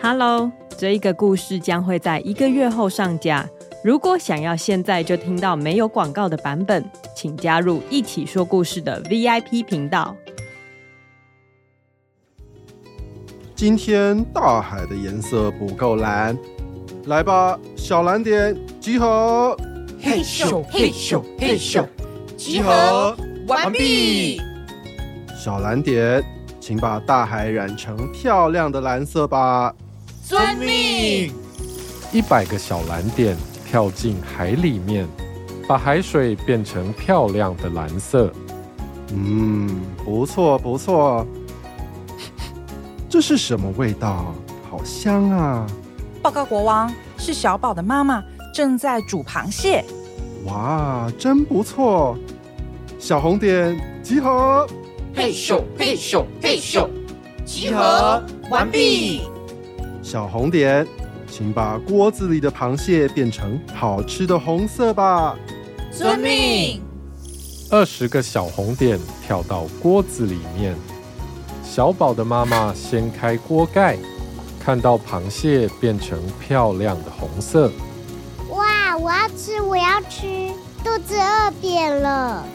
Hello，这一个故事将会在一个月后上架。如果想要现在就听到没有广告的版本，请加入一起说故事的 VIP 频道。今天大海的颜色不够蓝，来吧，小蓝点集合。嘿咻嘿咻嘿咻，集合完毕。小蓝点，请把大海染成漂亮的蓝色吧。遵命。一百个小蓝点跳进海里面，把海水变成漂亮的蓝色。嗯，不错不错。这是什么味道？好香啊！报告国王，是小宝的妈妈正在煮螃蟹。哇，真不错！小红点集合，嘿咻嘿咻嘿咻，集合完毕。小红点，请把锅子里的螃蟹变成好吃的红色吧。遵命。二十个小红点跳到锅子里面。小宝的妈妈掀开锅盖，看到螃蟹变成漂亮的红色。哇！我要吃，我要吃，肚子饿扁了。